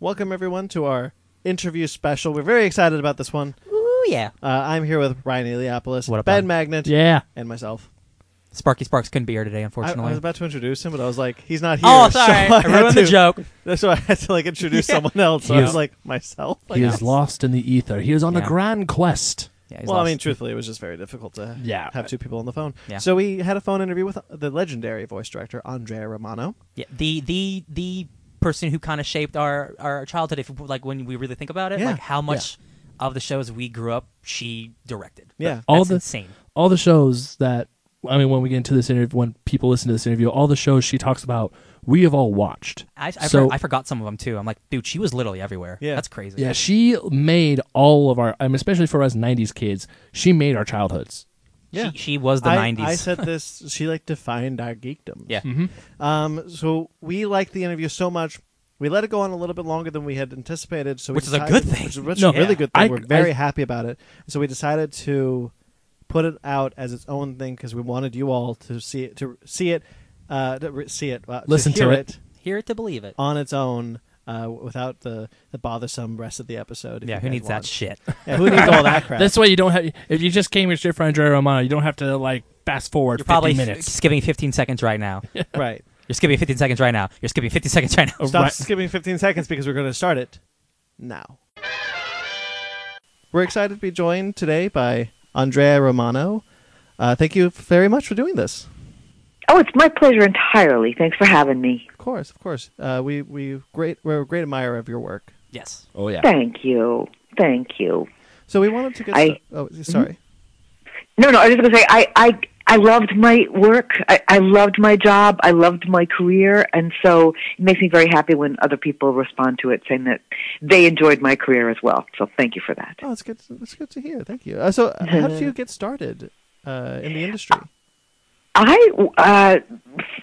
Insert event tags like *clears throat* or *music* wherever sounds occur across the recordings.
Welcome everyone to our interview special. We're very excited about this one. Ooh, yeah. Uh, I'm here with Ryan Eliopoulos, What up, Ben Ben? Magnet, Yeah. and myself. Sparky Sparks couldn't be here today, I, I was about to introduce him, but I was like, he's not here. oh, *laughs* so sorry. I had ruined the to- joke. That's why I had to like introduce *laughs* Yeah. someone else. So I Yeah. was like, myself. I He guess. is lost in the ether. He is on Yeah. a grand quest. Yeah, he's Well, I lost. mean, truthfully, it was just very difficult to Yeah. have two people on the phone. Yeah. So we had a phone interview with the legendary voice director Andrea Romano. yeah, the the the person who kind of shaped our our childhood. If like when we really think about it, Yeah. like how much of the shows we grew up, she directed. Yeah. That's All the- insane. All the shows that I mean, when we get into this interview, when people listen to this interview, all the shows she talks about, we have all watched. I, I, So- I forgot some of them too. I'm like, dude, she was literally everywhere. Yeah. that's crazy. Yeah, she made all of our. I mean, especially for us '90s kids, she made our childhoods. Yeah. she, she was the I, 90s. I said this. *laughs* She like defined our geekdom. yeah, Um. So we liked the interview so much. We let it go on a little bit longer than we had anticipated. So we Which is a good thing. Which is, which No, is a really yeah. good thing. I- We're very I- happy about it. So we decided to put it out as its own thing because we wanted you all to see it, to see it, uh, to re- see it, uh, Listen to hear to it. it. hear it to believe it. on its own. Uh, without the, the bothersome rest of the episode. yeah, who guys needs that shit? *laughs* Yeah, who needs all that crap? That's why you don't have. If you just came here straight for Andrea Romano, you don't have to like fast forward You're 50 probably f- minutes. skipping 15 seconds right now. *laughs* right. You're skipping 15 seconds right now. You're skipping 15 seconds right now. Stop Right. skipping 15 seconds because we're going to start it now. We're excited to be joined today by Andrea Romano. Uh, thank you very much for doing this. Oh, it's my pleasure entirely. Thanks for having me. Of course, of course. Uh, we we great we're a great admirer of your work. Yes. Oh yeah. Thank you. Thank you. So we wanted to get. I- sta- oh, sorry. No, no, I was just going to say, I, I, I loved my work. I, I loved my job. I loved my career. And so it makes me very happy when other people respond to it saying that they enjoyed my career as well. So thank you for that. Oh, it's good. It's good to hear. Thank you. Uh, so, uh, how did you *laughs* get started uh, in the industry? I uh,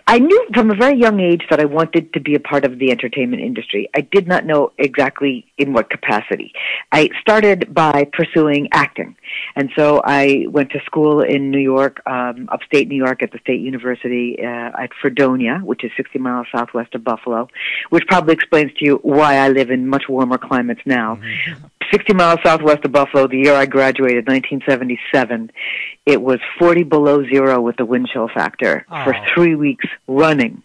I knew from a very young age that I wanted to be a part of the entertainment industry. I did not know exactly in what capacity. I started by pursuing acting, and so I went to school in New York, um, upstate New York, at the State University uh, at Fredonia, which is 60 miles southwest of Buffalo, which probably explains to you why I live in much warmer climates now. 60 miles southwest of Buffalo, the year I graduated, 1977, it was 40 below zero with the wind chill factor for Oh. three weeks running.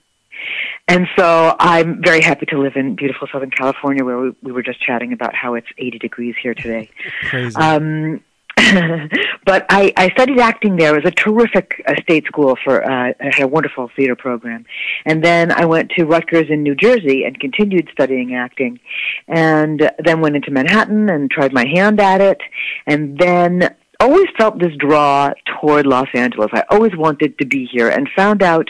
And so I'm very happy to live in beautiful Southern California where we, we were just chatting about how it's 80 degrees here today. Crazy. Um, *laughs* but I, I studied acting there. It was a terrific uh, state school for, uh, it had a wonderful theater program. And then I went to Rutgers in New Jersey and continued studying acting. And then went into Manhattan and tried my hand at it. And then always felt this draw toward Los Angeles. I always wanted to be here and found out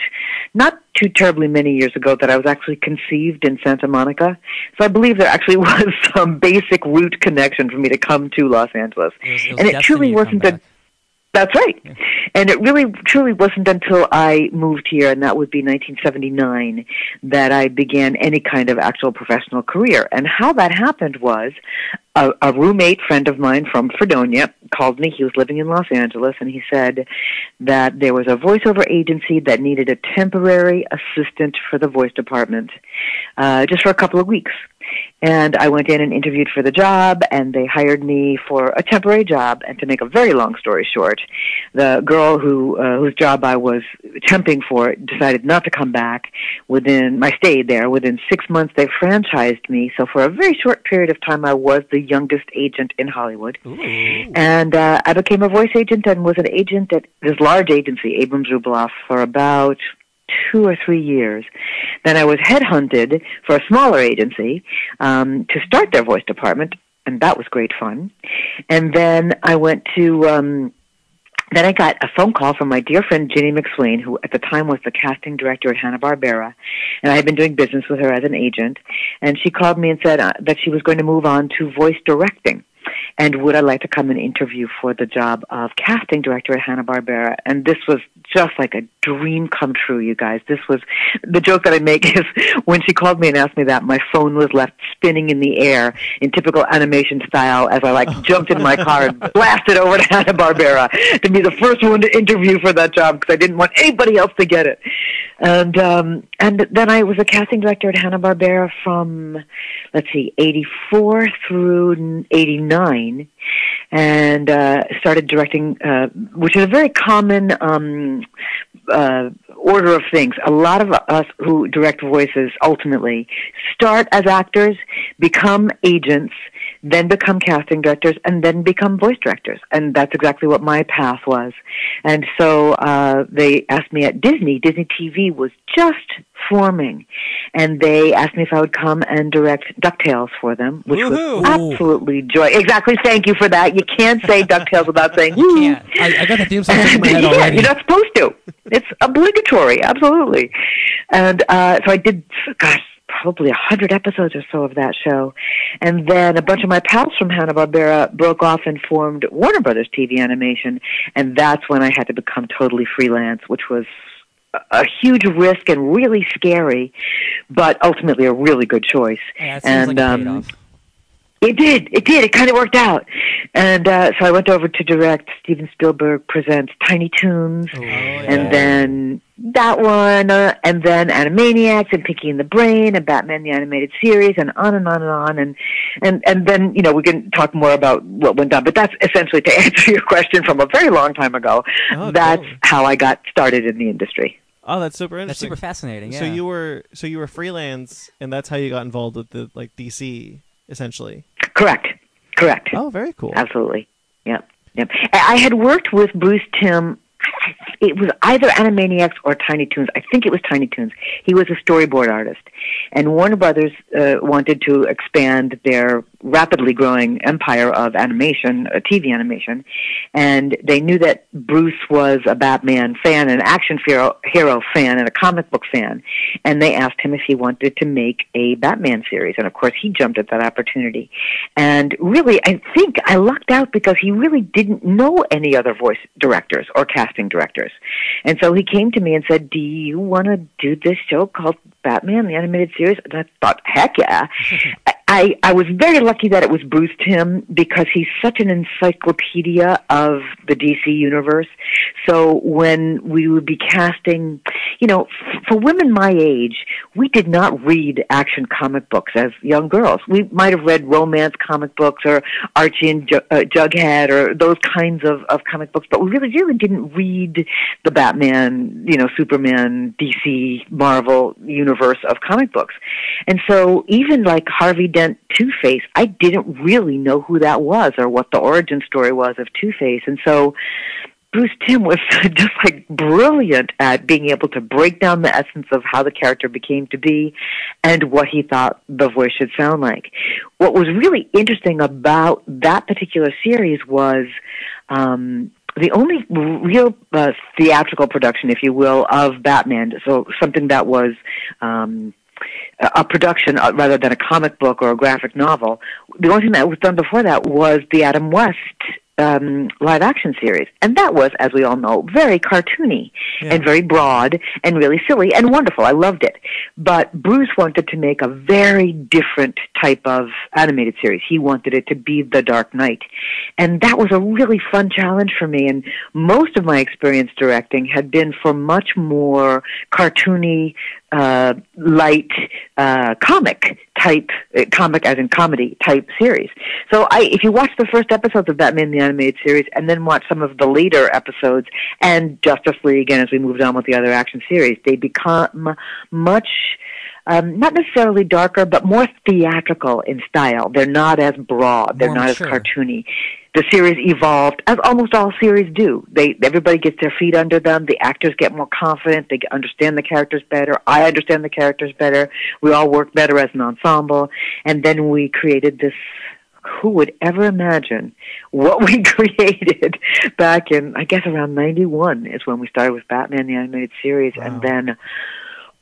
not too terribly many years ago that I was actually conceived in Santa Monica. So I believe there actually *laughs* was some basic root connection for me to come to Los Angeles. It was- it was and it truly wasn't a that's right. And it really, truly wasn't until I moved here, and that would be 1979, that I began any kind of actual professional career. And how that happened was a, a roommate friend of mine from Fredonia called me. He was living in Los Angeles, and he said that there was a voiceover agency that needed a temporary assistant for the voice department uh, just for a couple of weeks. And I went in and interviewed for the job, and they hired me for a temporary job. And to make a very long story short, the girl who uh, whose job I was temping for decided not to come back. Within I stayed there. Within six months, they franchised me. So for a very short period of time, I was the youngest agent in Hollywood. And uh, I became a voice agent and was an agent at this large agency, Abrams Rubaloff, for about two or three years. Then I was headhunted for a smaller agency um, to start their voice department, and that was great fun. And then I went to. Um, then I got a phone call from my dear friend Ginny McSwain, who at the time was the casting director at Hanna Barbera, and I had been doing business with her as an agent. And she called me and said uh, that she was going to move on to voice directing and would I like to come and interview for the job of casting director at Hanna Barbera? And this was just like a dream come true, you guys. This was the joke that I make *laughs* is when she called me and asked me that, my phone was left spinning in the air in typical animation style as I like oh. jumped in my car and *laughs* blasted over to Hanna Barbera to be the first one to interview for that job because I didn't want anybody else to get it. And um, and then I was a casting director at Hanna Barbera from let's see, eighty four through eighty nine, and uh, started directing, uh, which is a very common um, uh, order of things. A lot of us who direct voices ultimately start as actors, become agents, then become casting directors, and then become voice directors. And that's exactly what my path was. And so uh, they asked me at Disney. Disney TV was just forming, and they asked me if I would come and direct Ducktales for them, which Woohoo! was absolutely joy. Exactly. Thank you for that. You can't say Ducktales without saying You can't. I, I got the theme song in my *laughs* head yeah, already. you're not supposed to. It's obligatory, absolutely. And uh, so I did, gosh, probably a hundred episodes or so of that show, and then a bunch of my pals from Hanna Barbera broke off and formed Warner Brothers TV Animation, and that's when I had to become totally freelance, which was a- huge risk and really scary, but ultimately a really good choice. Yeah, and like um. It did. It did. It kind of worked out. And uh, so I went over to direct Steven Spielberg Presents Tiny Toons, Oh, and then that one, uh, and then Animaniacs and Pinky and the Brain and Batman the Animated Series, and on and on and on. And, and, and then, you know, we can talk more about what went on. But that's essentially to *laughs* answer your question from a very long time ago. Oh, that's cool. how I got started in the industry. Oh, that's super interesting. That's super fascinating. Yeah. So you were so you were freelance, and that's how you got involved with the like DC essentially. Correct. Correct. Oh, very cool. Absolutely. Yep. Yep. I had worked with Bruce Timm. It was either Animaniacs or Tiny Toons. I think it was Tiny Toons. He was a storyboard artist, and Warner Brothers uh, wanted to expand their rapidly growing empire of animation, uh, TV animation, and they knew that Bruce was a Batman fan, an action hero, hero fan, and a comic book fan, and they asked him if he wanted to make a Batman series, and of course he jumped at that opportunity. And really, I think I lucked out because he really didn't know any other voice directors or casting directors. And so he came to me and said, Do you want to do this show called Batman, the animated series? And I thought, Heck yeah. *laughs* I, I was very lucky that it was Bruce Timm because he's such an encyclopedia of the DC universe. So when we would be casting, you know, f- for women my age, we did not read action comic books as young girls. We might have read romance comic books or Archie and Ju- uh, Jughead or those kinds of, of comic books, but we really, really didn't read the Batman, you know, Superman, DC, Marvel universe of comic books. And so even like Harvey Dent Two Face, I didn't really know who that was or what the origin story was of Two Face. And so Bruce Timm was *laughs* just like brilliant at being able to break down the essence of how the character became to be and what he thought the voice should sound like. What was really interesting about that particular series was um, the only real uh, theatrical production, if you will, of Batman. So something that was. Um, a production uh, rather than a comic book or a graphic novel. The only thing that was done before that was the Adam West um, live action series, and that was, as we all know, very cartoony and very broad and really silly and wonderful. I loved it. But Bruce wanted to make a very different type of animated series. He wanted it to be The Dark Knight, and that was a really fun challenge for me. And most of my experience directing had been for much more cartoony, uh, light, uh, comic type, uh, comic as in comedy type series. So I, if you watch the first episodes of Batman the Animated Series and then watch some of the later episodes and Justice League and as we moved on with the other action series, they become much um, not necessarily darker, but more theatrical in style. They're not as broad. They're More not mature. as cartoony. The series evolved, as almost all series do. They everybody gets their feet under them. The actors get more confident. They understand the characters better. I understand the characters better. We all work better as an ensemble. And then we created this. Who would ever imagine what we *laughs* created back in, I guess, around '91 is when we started with Batman the Animated Series, and then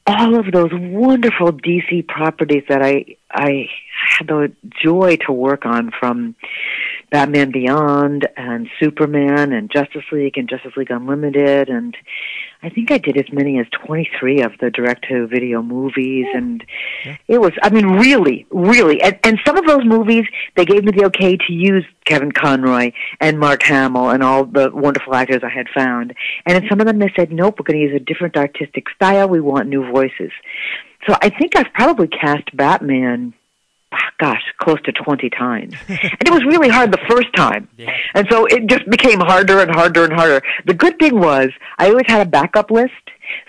all of those wonderful DC properties that I I had the joy to work on from Batman Beyond and Superman and Justice League and Justice League Unlimited and I think I did as many as 23 of the direct to video movies and it was I mean really really and and some of those movies they gave me the okay to use Kevin Conroy and Mark Hamill and all the wonderful actors I had found and in some of them they said nope we're going to use a different artistic style. We want new voices. So I think I've probably cast Batman Ah, gosh, close to 20 times. and it was really hard the first time. *laughs* Yeah. And so it just became harder and harder and harder. The good thing was I always had a backup list.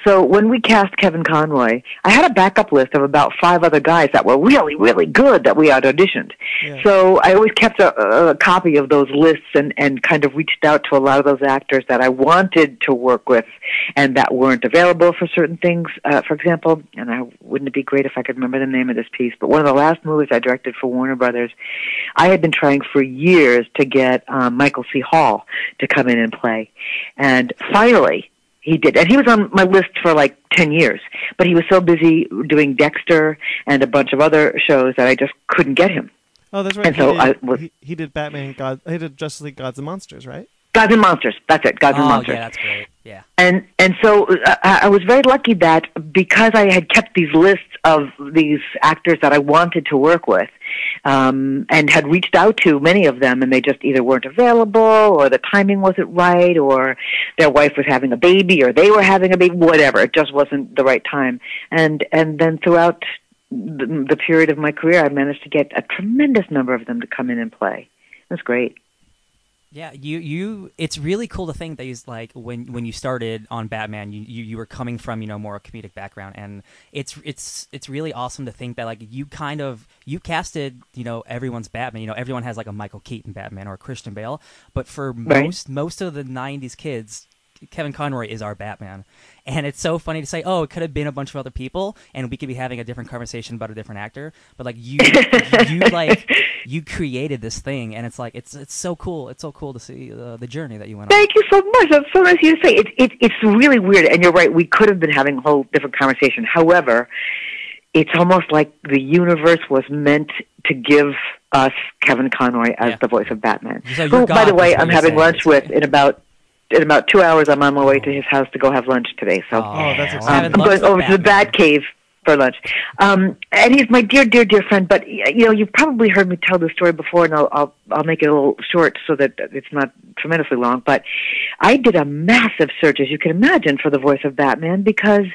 So when we cast Kevin Conroy, I had a backup list of about five other guys that were really, really good that we had auditioned. Yeah. So I always kept a, a copy of those lists and, and kind of reached out to a lot of those actors that I wanted to work with and that weren't available for certain things. Uh, for example, and I wouldn't it be great if I could remember the name of this piece, but one of the last movies I directed for Warner Brothers, I had been trying for years to get um, Michael C. Hall to come in and play. And finally, he did. And he was on my list for like 10 years. But he was so busy doing Dexter and a bunch of other shows that I just couldn't get him. Oh, that's right. And he, so did, I was- he, he did Batman. God, he did Justice League Gods and Monsters, right? Gods and Monsters. That's it. Gods and oh Monsters. yeah, that's great. Yeah. and and so uh, I I was very lucky that because I had kept these lists of these actors that I wanted to work with, um, and had reached out to many of them, and they just either weren't available, or the timing wasn't right, or their wife was having a baby, or they were having a baby, whatever. It just wasn't the right time. And and then throughout the, the period of my career, I managed to get a tremendous number of them to come in and play. That's great. Yeah, you you it's really cool to think that he's like when when you started on Batman, you, you you were coming from, you know, more a comedic background and it's it's it's really awesome to think that like you kind of you casted, you know, everyone's Batman. You know, everyone has like a Michael Keaton Batman or a Christian Bale, but for Right. most most of the 90s kids, Kevin Conroy is our Batman. And it's so funny to say, oh, it could have been a bunch of other people, and we could be having a different conversation about a different actor. But like you, you *laughs* like you created this thing, and it's like it's it's so cool. It's so cool to see uh, the journey that you went on. Thank you so much. That's so nice of you to say. It, it, it's really weird, and you're right. We could have been having a whole different conversation. However, it's almost like the universe was meant to give us Kevin Conroy as Yeah. the voice of Batman. So Who, by the way, I'm having lunch with in about in about two hours. I'm on my way to his house to go have lunch today. So. Oh, that's exciting. Um, I'm going with over to the Batman. Bat Cave for lunch. Um, and he's my dear, dear, dear friend. But you know, you've probably heard me tell this story before, and I'll I'll, I'll make it a little short so that it's not tremendously long. But I did a massive search, as you can imagine, for the voice of Batman because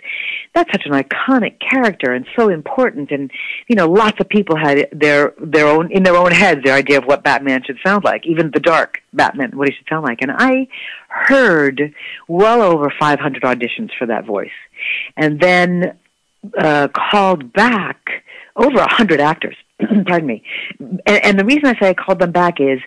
that's such an iconic character and so important. And you know, lots of people had their their own in their own heads their idea of what Batman should sound like, even the dark Batman, what he should sound like. And I heard well over 500 auditions for that voice, and then uh, called back over a hundred actors. *clears throat* Pardon me. And, and the reason I say I called them back is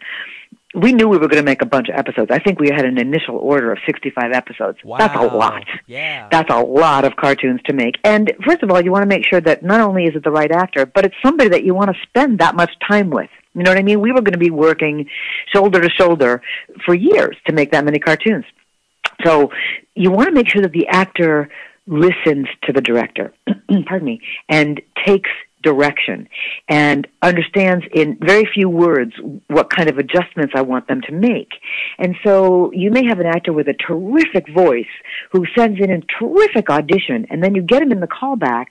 we knew we were going to make a bunch of episodes. I think we had an initial order of 65 episodes. Wow. That's a lot. Yeah. That's a lot of cartoons to make. And first of all, you want to make sure that not only is it the right actor, but it's somebody that you want to spend that much time with. You know what I mean? We were going to be working shoulder to shoulder for years to make that many cartoons. So you want to make sure that the actor listens to the director, *clears throat* pardon me, and takes direction and understands in very few words what kind of adjustments I want them to make. And so you may have an actor with a terrific voice who sends in a terrific audition and then you get him in the callback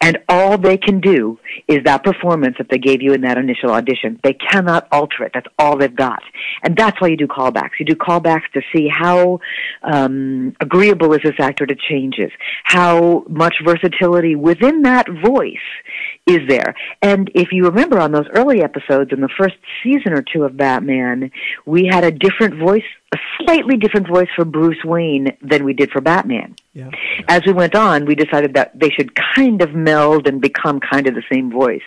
and all they can do is that performance that they gave you in that initial audition. They cannot alter it. That's all they've got. And that's why you do callbacks. You do callbacks to see how um, agreeable is this actor to changes, how much versatility within that voice is there. And if you remember on those early episodes in the first season or two of Batman, we had a different voice, a slightly different voice for Bruce Wayne than we did for Batman. Yeah. As we went on, we decided that they should kind of meld and become kind of the same voice.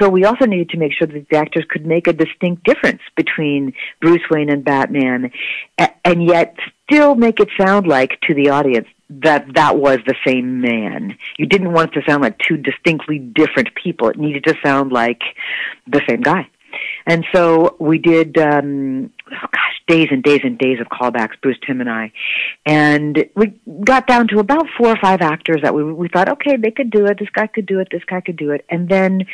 So we also needed to make sure that the actors could make a distinct difference between Bruce Wayne and Batman, and yet still make it sound like to the audience that that was the same man. You didn't want it to sound like two distinctly different people. It needed to sound like the same guy. And so we did, um, oh gosh, days and days and days of callbacks, Bruce, Timm, and I. And we got down to about four or five actors that we, we thought, okay, they could do it. This guy could do it. This guy could do it. And then,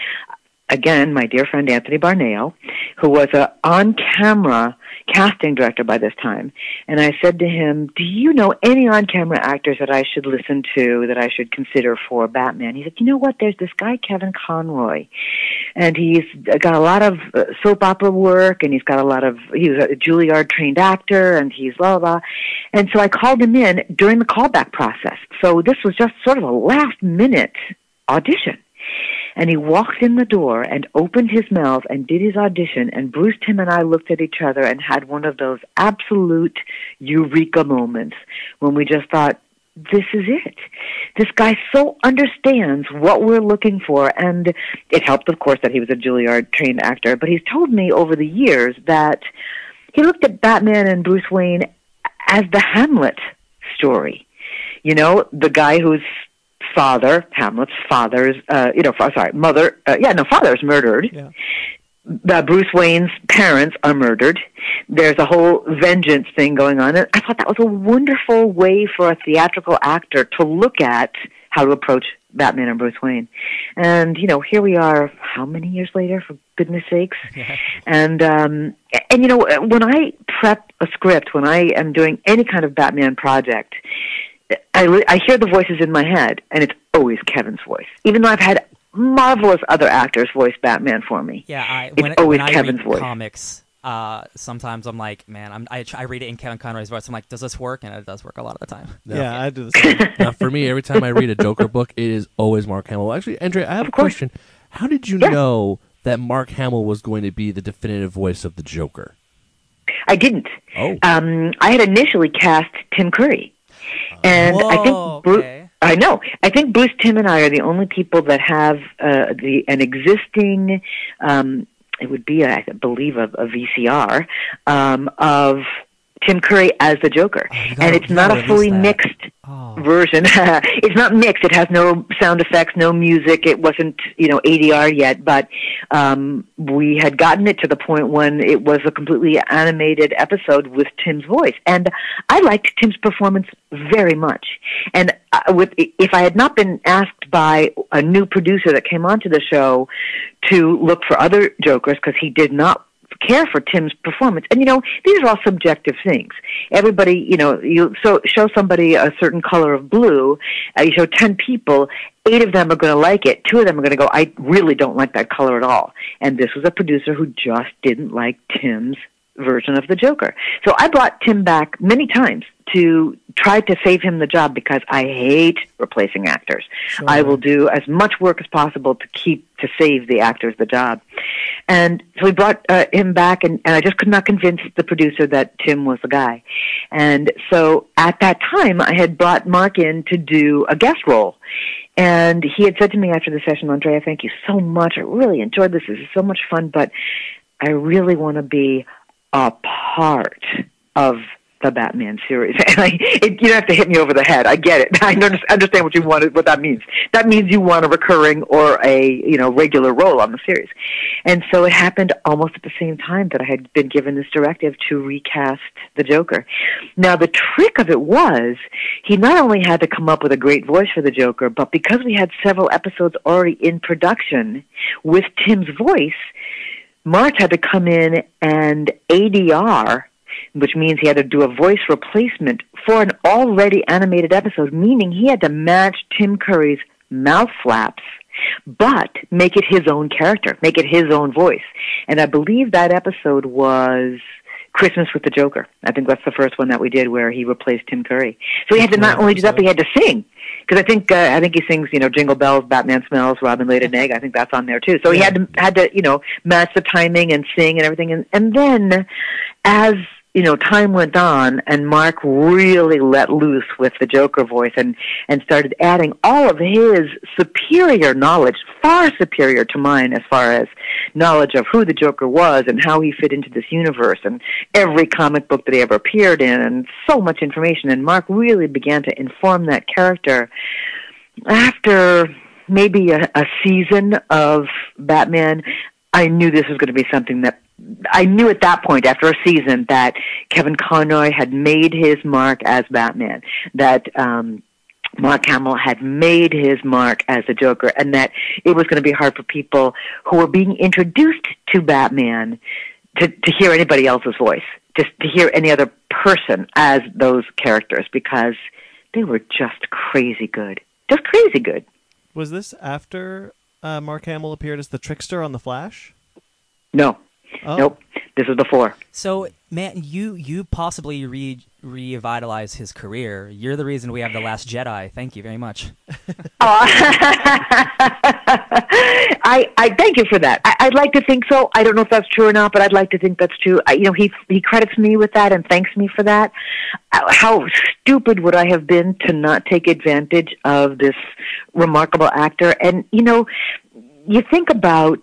again, my dear friend Anthony Barneo, who was a on-camera casting director by this time. And I said to him, Do you know any on camera actors that I should listen to, that I should consider for Batman? He said, You know what? There's this guy, Kevin Conroy. And he's got a lot of uh, soap opera work, and he's got a lot of, he's a Juilliard trained actor, and he's blah, blah. And so I called him in during the callback process. So this was just sort of a last minute audition. And he walked in the door and opened his mouth and did his audition. And Bruce, Timm and I looked at each other and had one of those absolute eureka moments when we just thought, this is it. This guy so understands what we're looking for. And it helped, of course, that he was a Juilliard trained actor. But he's told me over the years that he looked at Batman and Bruce Wayne as the Hamlet story. You know, the guy who's father, Hamlet's father's, uh, you know, sorry, mother, uh, yeah, no, father is murdered. Yeah. Uh, Bruce Wayne's parents are murdered. There's a whole vengeance thing going on. And I thought that was a wonderful way for a theatrical actor to look at how to approach Batman and Bruce Wayne. And, you know, here we are, how many years later, for goodness sakes? *laughs* And, um, and, you know, when I prep a script, when I am doing any kind of Batman project, I, I hear the voices in my head, and it's always Kevin's voice. Even though I've had marvelous other actors voice Batman for me. Yeah, I, it's when, always when Kevin's I read voice. comics, uh, sometimes I'm like, man, I'm, I, I read it in Kevin Conroy's voice. I'm like, does this work? And it does work a lot of the time. Yeah, I do the same. *laughs* now, for me, every time I read a Joker book, it is always Mark Hamill. Actually, Andrea, I have a course. question. How did you Yeah. know that Mark Hamill was going to be the definitive voice of the Joker? I didn't. Oh. Um, I had initially cast Tim Curry, and I think Bruce. okay. I know. I think Bruce, Timm, and I are the only people that have uh, the an existing. Um, it would be, I believe, a, a VCR um, of Tim Curry as the Joker, Oh, and it's not a fully that. mixed Oh. version. *laughs* it's not mixed. It has no sound effects, no music. It wasn't, you know, ADR yet, but um, we had gotten it to the point when it was a completely animated episode with Tim's voice, and I liked Tim's performance very much. And uh, with if I had not been asked by a new producer that came onto the show to look for other Jokers because he did not care for Tim's performance. And you know, these are all subjective things. Everybody, you know, you so show somebody a certain color of blue, uh, you show 10 people, 8 of them are going to like it. 2 of them are going to go, I really don't like that color at all. And this was a producer who just didn't like Tim's version of the Joker. So I brought Tim back many times to try to save him the job because I hate replacing actors. I will do as much work as possible to keep to save the actors the job. And so we brought uh, him back, and, and I just could not convince the producer that Tim was the guy. And so at that time, I had brought Mark in to do a guest role. And he had said to me after the session, Andrea, thank you so much. I really enjoyed this. This is so much fun, but I really want to be a part of the Batman series. *laughs* And I, it, you don't have to hit me over the head. I get it. *laughs* I understand what you wanted, what that means. That means you want a recurring or a, you know, regular role on the series. And so it happened almost at the same time that I had been given this directive to recast the Joker. Now the trick of it was, he not only had to come up with a great voice for the Joker, but because we had several episodes already in production with Tim's voice, Mark had to come in and ADR, which means he had to do a voice replacement for an already animated episode, meaning he had to match Tim Curry's mouth flaps, but make it his own character, make it his own voice. And I believe that episode was Christmas with the Joker. I think that's the first one that we did where he replaced Tim Curry. So he had to not only do that, but he had to sing. Because I think uh, I think he sings, you know, Jingle Bells, Batman Smells, Robin laid an egg. I think that's on there too. So he had to had to, you know, match the timing and sing and everything. And and then, as you know, time went on, and Mark really let loose with the Joker voice and and started adding all of his superior knowledge, far superior to mine as far as knowledge of who the Joker was and how he fit into this universe and every comic book that he ever appeared in and so much information. And Mark really began to inform that character after maybe a, a season of Batman. I knew this was going to be something that I knew at that point after a season that Kevin Conroy had made his mark as Batman. That um, Mark Hamill had made his mark as the Joker and that it was going to be hard for people who were being introduced to Batman to, to hear anybody else's voice, just to hear any other person as those characters because they were just crazy good. Just crazy good. Was this after uh, Mark Hamill appeared as the trickster on The Flash? No. Oh. Nope. This is before. So, man, you you possibly re revitalize his career. You're the reason we have the Last Jedi. Thank you very much. *laughs* Oh. *laughs* I I thank you for that. I, I'd like to think so. I don't know if that's true or not, but I'd like to think that's true. I, you know, he he credits me with that and thanks me for that. Uh, How stupid would I have been to not take advantage of this remarkable actor? And you know, you think about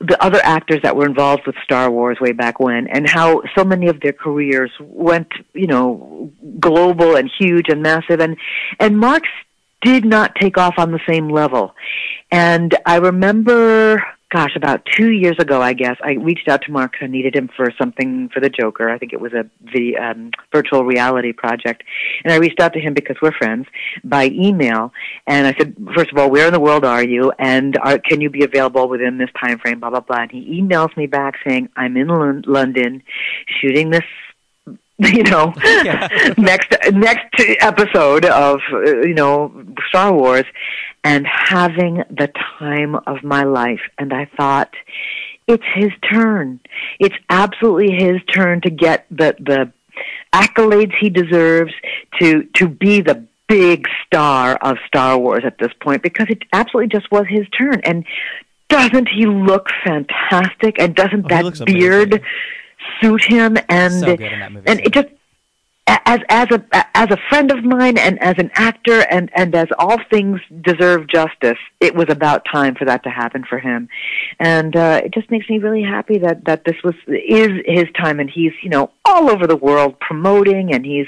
the other actors that were involved with Star Wars way back when and how so many of their careers went, you know, global and huge and massive and and Mark's did not take off on the same level. And I remember gosh, about two years ago, I guess, I reached out to Mark. I needed him for something for the Joker. I think it was a um, virtual reality project. And I reached out to him because we're friends by email. And I said, first of all, where in the world are you? And are, can you be available within this time frame? Blah blah blah. And he emails me back saying, I'm in Lon- London, shooting this *laughs* you know *laughs* *laughs* next next episode of uh, you know Star Wars and having the time of my life. And I thought it's his turn. It's absolutely his turn to get the the accolades he deserves to to be the big star of Star Wars at this point because it absolutely just was his turn. And doesn't he look fantastic? And doesn't Oh, that beard amazing. suit him? And So good in that movie, and it just as as a as a friend of mine and as an actor and and as all things deserve justice it was about time for that to happen for him. And uh it just makes me really happy that that this was is his time. And he's you know all over the world promoting and he's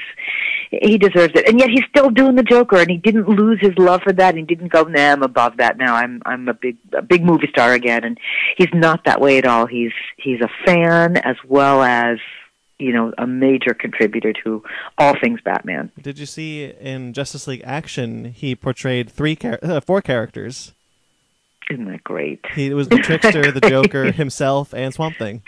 he deserves it. And yet he's still doing the joker and he didn't lose his love for that. And he didn't go nah i'm above that now. I'm i'm a big a big movie star again. And he's not that way at all. He's he's a fan as well as you know, a major contributor to all things Batman. Did you see in Justice League Action he portrayed three char- uh, four characters? Isn't that great? He was the *laughs* trickster, the Joker, himself, and Swamp Thing.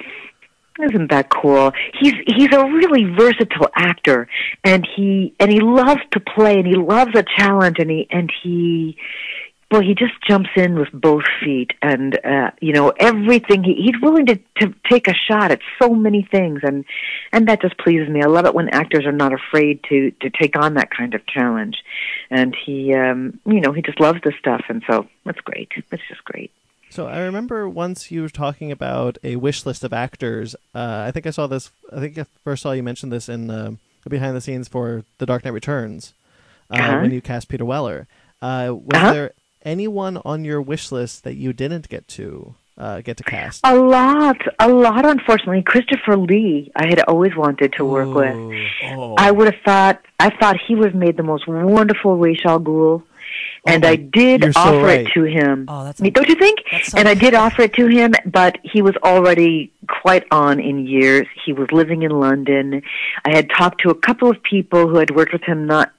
Isn't that cool? He's he's a really versatile actor, and he and he loves to play, and he loves a challenge, and he and he, well, he just jumps in with both feet, and uh, you know everything. He, he's willing to to take a shot at so many things, and and that just pleases me. I love it when actors are not afraid to to take on that kind of challenge, and he, um, you know, he just loves this stuff, and so that's great. It's just great. So I remember once you were talking about a wish list of actors. Uh, I think I saw this. I think I first saw you mention this in uh, behind the scenes for The Dark Knight Returns uh, Uh-huh. when you cast Peter Weller. Uh, was Uh-huh. there anyone on your wish list that you didn't get to uh, get to cast? A lot, a lot. Unfortunately, Christopher Lee, I had always wanted to work with. Oh. I would have thought. I thought he would have made the most wonderful Ra's al Ghul, and my- I did you're so offer right. it to him. Oh, that's Me- don't you think? that's so and I did offer it to him, but he was already quite on in years. He was living in London. I had talked to a couple of people who had worked with him not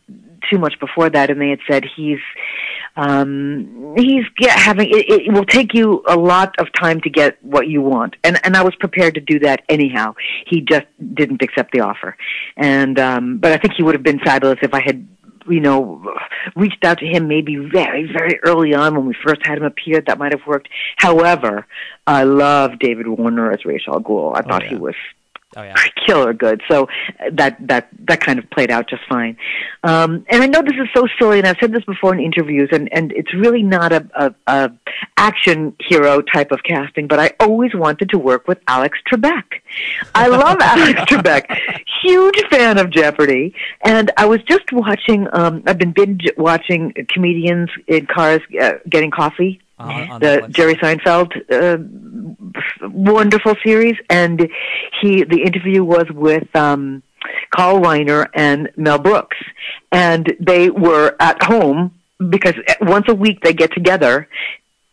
too much before that, and they had said he's um he's yeah, having it, it will take you a lot of time to get what you want. And and I was prepared to do that anyhow. He just didn't accept the offer. And um but I think he would have been fabulous if I had you know reached out to him maybe very very early on when we first had him appear. That might have worked. However I love David Warner as Ra's al Ghul I thought yeah. he was Oh yeah. *laughs* killer good. So uh, that that that kind of played out just fine. Um, and I know this is so silly, and I've said this before in interviews, and and it's really not a, a, a action hero type of casting, but I always wanted to work with Alex Trebek. I love *laughs* Alex Trebek. Huge fan of Jeopardy, and I was just watching. Um, I've been binge watching comedians in cars uh, getting coffee On- on the Jerry Seinfeld uh, wonderful series, and he the interview was with um, Carl Reiner and Mel Brooks, and they were at home because once a week they get together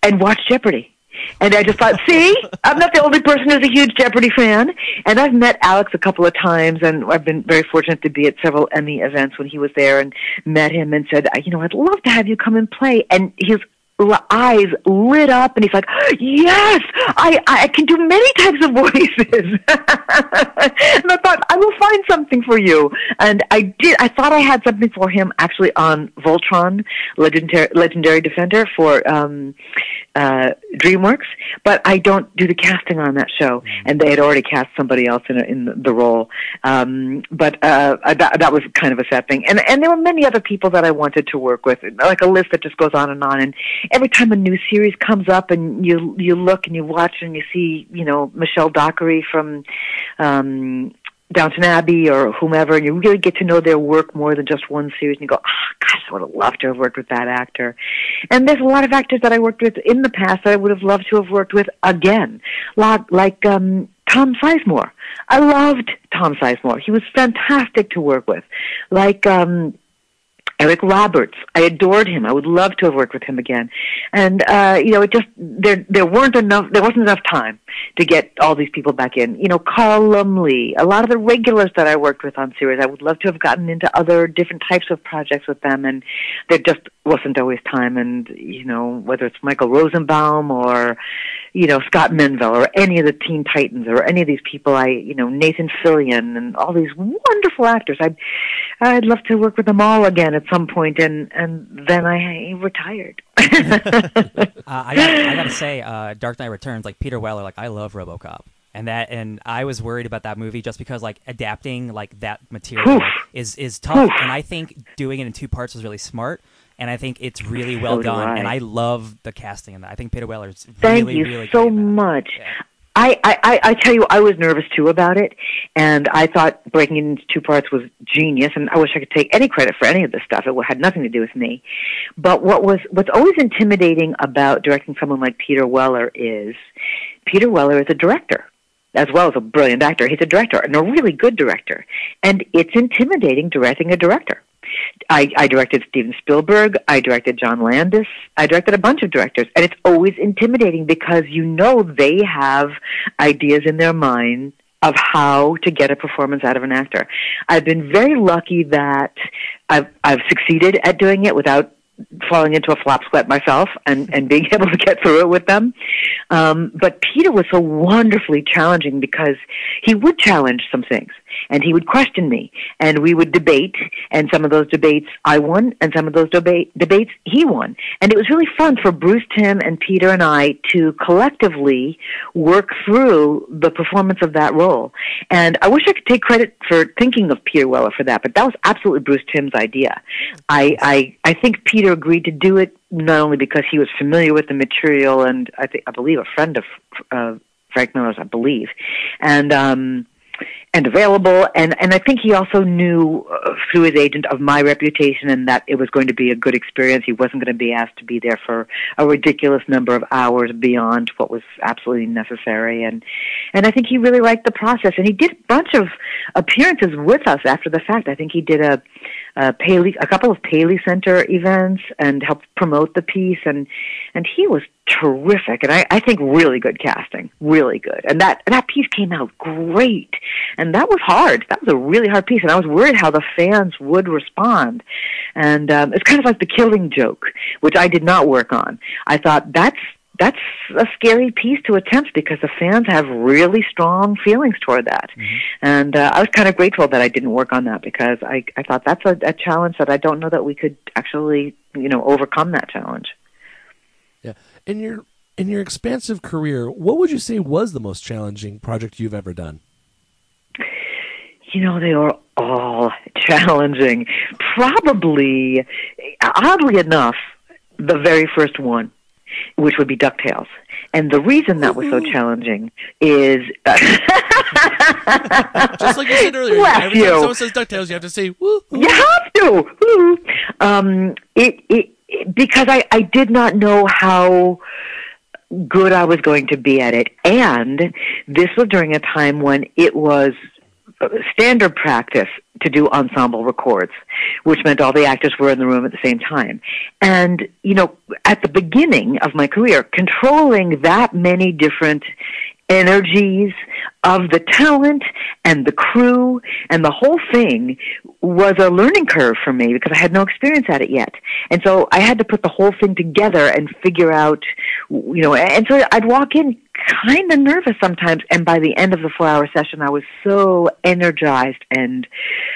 and watch Jeopardy. And I just thought, *laughs* see, I'm not the only person who's a huge Jeopardy fan. And I've met Alex a couple of times, and I've been very fortunate to be at several Emmy events when he was there, and met him and said, you know, I'd love to have you come and play. And his eyes lit up and he's like, yes, I, I can do many types of *laughs* voices. *laughs* and find something for you. And I did, I thought I had something for him actually on Voltron, Legendary, Legendary Defender for, um, uh, DreamWorks, but I don't do the casting on that show, and they had already cast somebody else in a, in the role. Um, but uh, that that was kind of a sad thing, and and there were many other people that I wanted to work with, like a list that just goes on and on. And every time a new series comes up, and you you look and you watch and you see, you know, Michelle Dockery from. Um, Downton Abbey or whomever, and you really get to know their work more than just one series, and you go, oh, gosh, I would have loved to have worked with that actor. And there's a lot of actors that I worked with in the past that I would have loved to have worked with again, like, like um, Tom Sizemore. I loved Tom Sizemore. He was fantastic to work with. Like, um, Eric Roberts. I adored him. I would love to have worked with him again. And uh, you know, it just there there weren't enough there wasn't enough time to get all these people back in. You know, Carl Lumbly, a lot of the regulars that I worked with on series, I would love to have gotten into other different types of projects with them and there just wasn't always time and you know, whether it's Michael Rosenbaum or you know, Scott Menville or any of the Teen Titans or any of these people I, you know, Nathan Fillion and all these wonderful actors. I'd, I'd love to work with them all again at some point and, and then I retired. *laughs* uh, I, got, I gotta say, uh, Dark Knight Returns, like Peter Weller, like I love RoboCop and that and I was worried about that movie just because like adapting like that material Oof. is is tough Oof. and I think doing it in two parts was really smart and I think it's really well So do done I. and I love the casting in that. I think Peter Weller's Thank really you really so much. Yeah. I, I, I- tell you, I was nervous too about it, and I thought breaking it into two parts was genius, and I wish I could take any credit for any of this stuff. It had nothing to do with me. But what was, what's always intimidating about directing someone like Peter Weller is, Peter Weller is a director. As well as a brilliant actor, he's a director and a really good director. And it's intimidating directing a director. I, I directed Steven Spielberg. I directed John Landis. I directed a bunch of directors, and it's always intimidating because you know they have ideas in their mind of how to get a performance out of an actor. I've been very lucky that I've I've succeeded at doing it without falling into a flop sweat myself and, and being *laughs* able to get through it with them. Um, but Peter was so wonderfully challenging because he would challenge some things and he would question me and we would debate and some of those debates I won and some of those debate, debates he won. And it was really fun for Bruce, Timm, and Peter and I to collectively work through the performance of that role. And I wish I could take credit for thinking of Peter Weller for that, but that was absolutely Bruce Timm's idea. I, I, I think Peter agreed to do it not only because he was familiar with the material and I think, I believe a friend of, uh, Frank Miller's, I believe. And, um, and available. And, and I think he also knew uh, through his agent of my reputation and that it was going to be a good experience. He wasn't going to be asked to be there for a ridiculous number of hours beyond what was absolutely necessary. And, and I think he really liked the process. And he did a bunch of appearances with us after the fact. I think he did a, a Paley, a couple of Paley Center events and helped promote the piece. And, and he was terrific. And I, I think really good casting, really good. And that, that piece came out great. And that was hard. That was a really hard piece. And I was worried how the fans would respond. And, um, it's kind of like the killing joke, which I did not work on. I thought that's, that's a scary piece to attempt because the fans have really strong feelings toward that. And uh, I was kind of grateful that I didn't work on that because I, I thought that's a, a challenge that I don't know that we could actually, you know, overcome that challenge. Yeah. In your in your expansive career, what would you say was the most challenging project you've ever done? You know, they were all *laughs* challenging. Probably, oddly enough, the very first one, which would be DuckTales. And the reason that was so challenging is. *laughs* Just like you said earlier, Bless every time someone says DuckTales, you have to say woo. You have to. Woo. Um, it, it because I, I did not know how good I was going to be at it, and this was during a time when it was standard practice to do ensemble records, which meant all the actors were in the room at the same time. And, you know, at the beginning of my career, controlling that many different energies of the talent and the crew and the whole thing was a learning curve for me because I had no experience at it yet. And so I had to put the whole thing together and figure out, you know, and so I'd walk in kind of nervous sometimes and by the end of the 4-hour session I was so energized and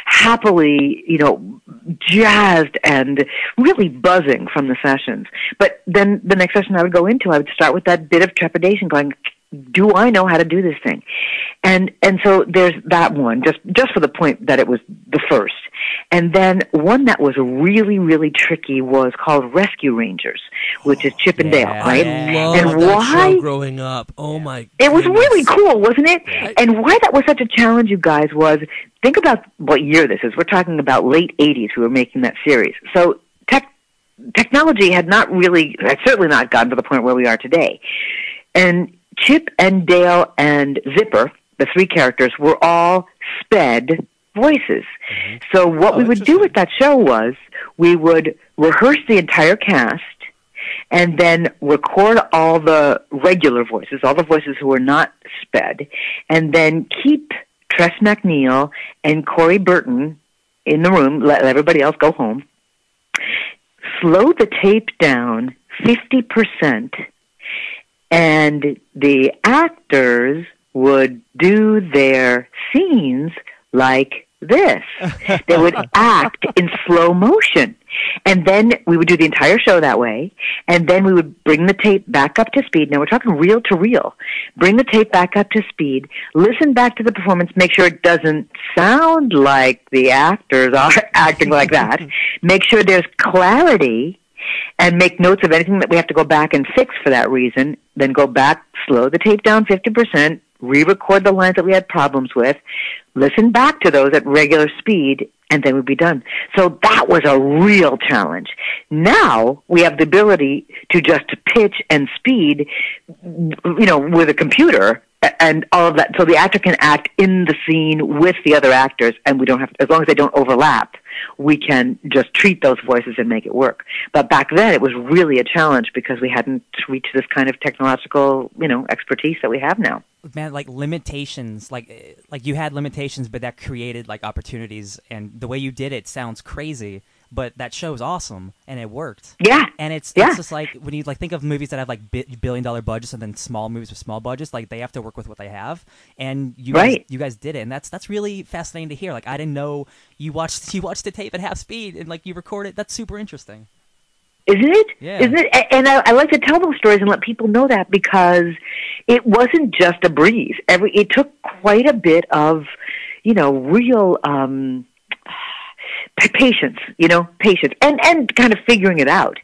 happily, you know, jazzed and really buzzing from the sessions. But then the next session I would go into, I would start with that bit of trepidation going, do I know how to do this thing? And and so there's that one, just just for the point that it was the first. And then one that was really, really tricky was called Rescue Rangers, which is Chip and Dale, Yeah. right? I loved And that why- show growing up. Oh my! It was goodness. really cool, wasn't it? Yeah. And why that was such a challenge, you guys, was think about what year this is. We're talking about late 80s we were making that series. So tech, technology had not really, had certainly not gotten to the point where we are today. And Chip and Dale and Zipper, the three characters, were all sped voices. Mm-hmm. So what Oh, we would do with that show was we would rehearse the entire cast and then record all the regular voices, all the voices who were not sped, and then keep Tress MacNeille and Corey Burton in the room, let everybody else go home, slow the tape down 50%, and the actors would do their scenes like this. *laughs* they would act in slow motion. And then we would do the entire show that way. And then we would bring the tape back up to speed. Now we're talking reel to reel. Bring the tape back up to speed. Listen back to the performance. Make sure it doesn't sound like the actors are *laughs* acting like that. Make sure there's clarity and make notes of anything that we have to go back and fix for that reason. Then go back, slow the tape down 50%, re-record the lines that we had problems with, listen back to those at regular speed, and then we'd be done. So that was a real challenge. Now we have the ability to just pitch and speed, you know, with a computer and all of that. So the actor can act in the scene with the other actors, and we don't have, as long as they don't overlap, we can just treat those voices and make it work. But back then, it was really a challenge because we hadn't reached this kind of technological, you know, expertise that we have now. man like limitations like eh, like you had limitations but that created like opportunities and the way you did it sounds crazy but that show is awesome and it worked Yeah. and it's Yeah. it's just like when you like think of movies that have like bi- billion dollar budgets and then small movies with small budgets like they have to work with what they have and you guys, you guys did it and that's that's really fascinating to hear like I didn't know you watched *laughs* you watched the tape at half speed and like you record it that's super interesting Isn't it? Yeah. Isn't it? And I, I like to tell those stories and let people know that because it wasn't just a breeze. Every it took quite a bit of, you know, real um, patience. You know, patience, and and kind of figuring it out.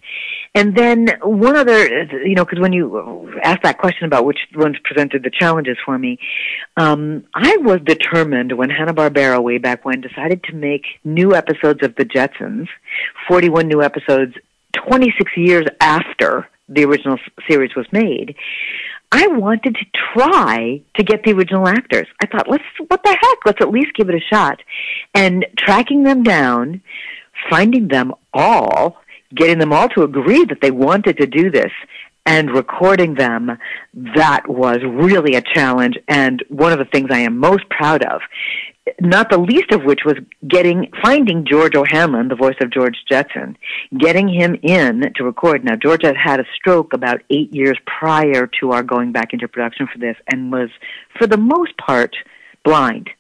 And then one other, you know, because when you asked that question about which ones presented the challenges for me, um, I was determined when Hanna Barbera way back when decided to make new episodes of The Jetsons, forty-one new episodes 26 years after the original series was made, I wanted to try to get the original actors. I thought, let's, what the heck, let's at least give it a shot. And tracking them down, finding them all, getting them all to agree that they wanted to do this, and recording them, that was really a challenge and one of the things I am most proud of. Not the least of which was getting, finding George O'Hanlon, the voice of George Jetson, getting him in to record. Now, George had had a stroke about eight years prior to our going back into production for this and was, for the most part, blind.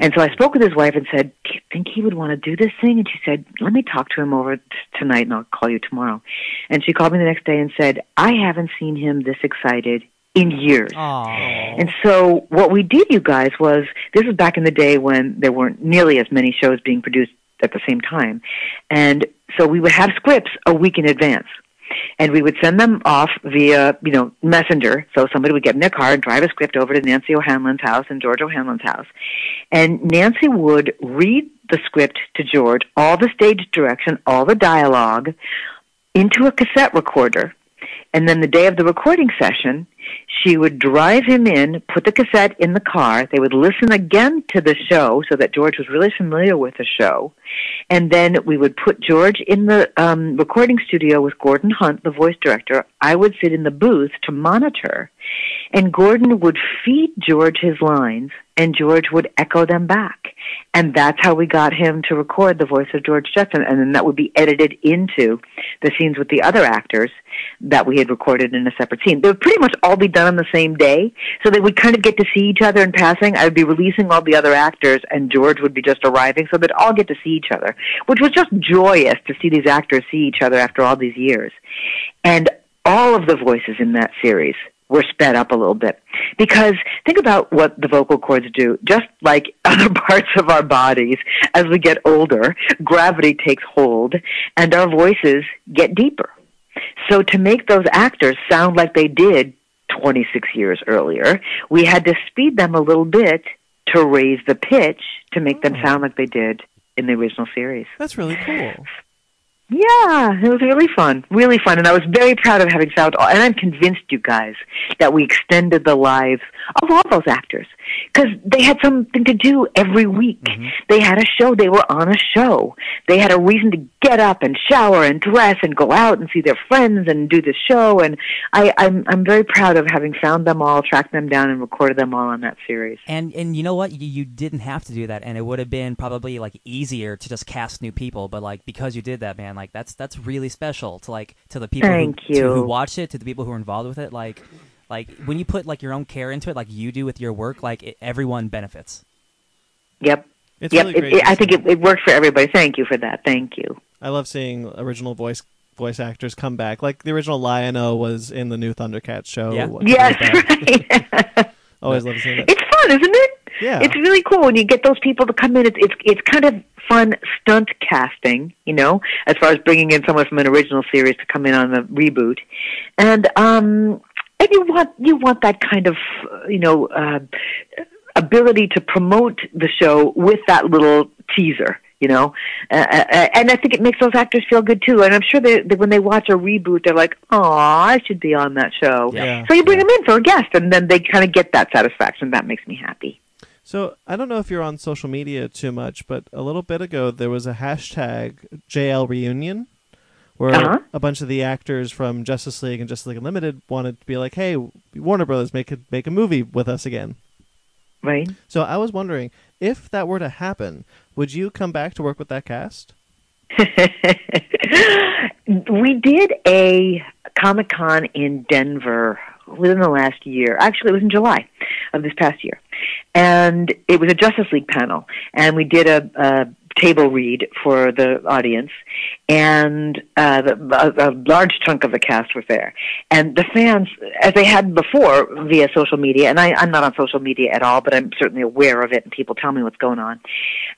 And so I spoke with his wife and said, "Do you think he would want to do this thing?" And she said, "Let me talk to him over t- tonight, and I'll call you tomorrow." And she called me the next day and said, "I haven't seen him this excited in years." Aww. And so what we did, you guys, was this was back in the day when there weren't nearly as many shows being produced at the same time, and so we would have scripts a week in advance. And we would send them off via, you know, messenger. So somebody would get in their car and drive a script over to Nancy O'Hanlon's house and George O'Hanlon's house. And Nancy would read the script to George, all the stage direction, all the dialogue, into a cassette recorder. And then the day of the recording session, she would drive him in, put the cassette in the car. They would listen again to the show so that George was really familiar with the show. And then we would put George in the um, recording studio with Gordon Hunt, the voice director. I would sit in the booth to monitor. And Gordon would feed George his lines, and George would echo them back. And that's how we got him to record the voice of George Jetson. And then that would be edited into the scenes with the other actors that we had recorded in a separate scene. They would pretty much all be done on the same day. So they would kind of get to see each other in passing. I would be releasing all the other actors and George would be just arriving. So they'd all get to see each other, which was just joyous to see these actors see each other after all these years. And all of the voices in that series were sped up a little bit. Because think about what the vocal cords do. Just like *laughs* other parts of our bodies, as we get older, gravity takes hold and our voices get deeper. So to make those actors sound like they did 26 years earlier, we had to speed them a little bit to raise the pitch to make them oh. sound like they did in the original series. That's really cool. Yeah, it was really fun, really fun, and I was very proud of having found. All, and I'm convinced, you guys, that we extended the lives of all those actors because they had something to do every week. Mm-hmm. They had a show. They were on a show. They had a reason to get up and shower and dress and go out and see their friends and do the show. And I, I'm I'm very proud of having found them all, tracked them down, and recorded them all on that series. And and you know what? You, you didn't have to do that, and it would have been probably like easier to just cast new people. But like because you did that, man, like that's that's really special to like to the people Thank who, to who watched it, to the people who are involved with it. Like like when you put like your own care into it, like you do with your work, like it, everyone benefits. Yep. It's yep. really it- great. it- to I think it, it worked for everybody. Thank you for that. Thank you. I love seeing original voice voice actors come back. Like the original Lion-O was in the new Thundercats show. Yeah. Yes, right. *laughs* Always love to see that. It's fun, isn't it? Yeah. It's really cool when you get those people to come in. It's it's it's kind of fun stunt casting, you know, as far as bringing in someone from an original series to come in on the reboot, and um, and you want you want that kind of you know uh, ability to promote the show with that little teaser. You know, uh, uh, and I think it makes those actors feel good too. And I'm sure they, that when they watch a reboot, they're like, "Oh, I should be on that show." Yeah. So you bring them in for a guest, and then they kind of get that satisfaction. That makes me happy. So I don't know if you're on social media too much, but a little bit ago there was a hashtag JL reunion where Uh-huh. a bunch of the actors from Justice League and Justice League Unlimited wanted to be like, "Hey, Warner Brothers, make a make a movie with us again." Right? So I was wondering if that were to happen, would you come back to work with that cast? *laughs* we did a Comic Con in Denver within the last year. Actually, it was in July of this past year. And it was a Justice League panel. And we did a, a table read for the audience. And uh, the, a, a large chunk of the cast was there. And the fans, as they had before via social media, and I, I'm not on social media at all, but I'm certainly aware of it, and people tell me what's going on.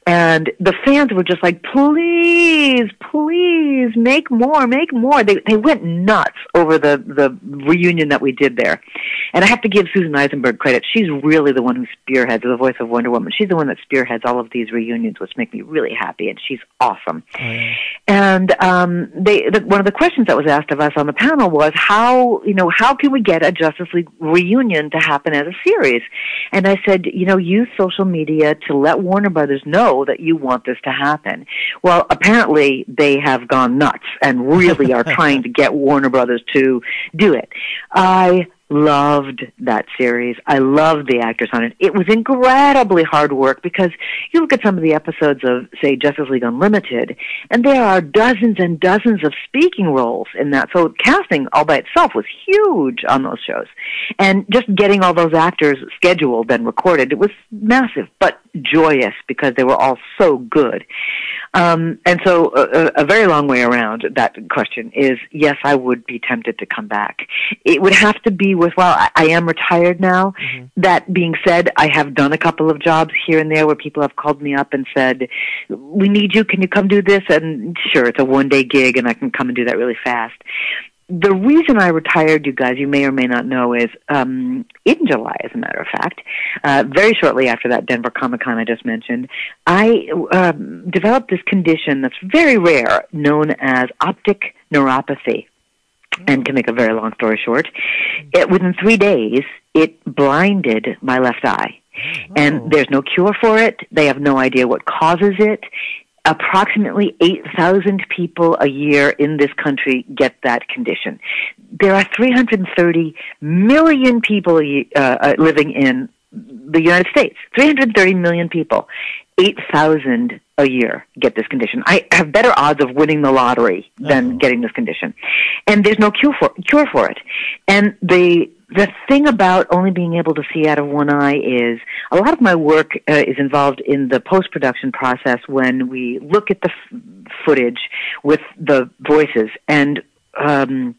And the fans were just like, please, please, make more, make more. They they went nuts over the the reunion that we did there. And I have to give Susan Eisenberg credit. She's really the one who spearheads the voice of Wonder Woman. She's the one that spearheads all of these reunions, which make me really happy. And she's awesome. And um, they, the, one of the questions that was asked of us on the panel was how, you know, how can we get a Justice League reunion to happen as a series? And I said, you know, use social media to let Warner Brothers know that you want this to happen. Well, apparently they have gone nuts and really are trying to get *laughs* Warner Brothers to do it. I loved that series. I loved the actors on it. It was incredibly hard work because you look at some of the episodes of, say, Justice League Unlimited, and there are dozens and dozens of speaking roles in that. So casting all by itself was huge on those shows. And just getting all those actors scheduled and recorded, it was massive, but joyous because they were all so good. Um, and so a, a very long way around that question is yes, I would be tempted to come back. It would have to be with, well, I, I am retired now. That being said, I have done a couple of jobs here and there where people have called me up and said, we need you. Can you come do this? And sure, it's a one day gig and I can come and do that really fast the reason I retired, you guys, you may or may not know, is um, in July, as a matter of fact, uh, very shortly after that Denver Comic Con I just mentioned, I um, developed this condition that's very rare, known as optic neuropathy. And to make a very long story short, it, within three days, it blinded my left eye. And there's no cure for it. They have no idea what causes it. Approximately 8,000 people a year in this country get that condition. There are 330 million people uh, uh, living in the United States. 330 million people. 8,000 a year get this condition. I have better odds of winning the lottery than Oh. getting this condition. And there's no cure for, cure for it. And the, the thing about only being able to see out of one eye is a lot of my work uh, is involved in the post-production process when we look at the f- footage with the voices and um,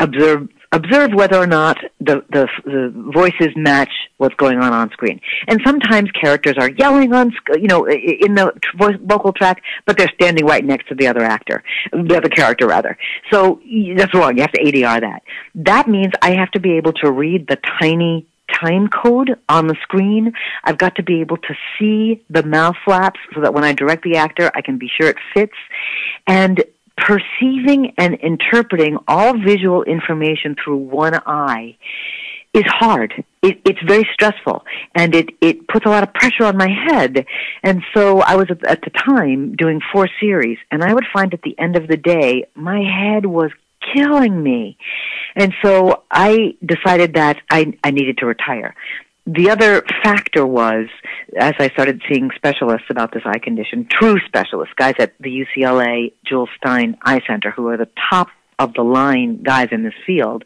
observe observe whether or not the, the the voices match what's going on on screen. And sometimes characters are yelling on you know in the voice, vocal track, but they're standing right next to the other actor, the other character rather. So that's wrong. You have to ADR that. That means I have to be able to read the tiny time code on the screen. I've got to be able to see the mouth flaps so that when I direct the actor, I can be sure it fits. And perceiving and interpreting all visual information through one eye is hard. It, it's very stressful, and it it puts a lot of pressure on my head. And so I was at, at the time doing four series, and I would find at the end of the day my head was killing me, and so I decided that I I needed to retire. The other factor was, as I started seeing specialists about this eye condition, true specialists, guys at the UCLA Jules Stein Eye Center, who are the top of the line guys in this field,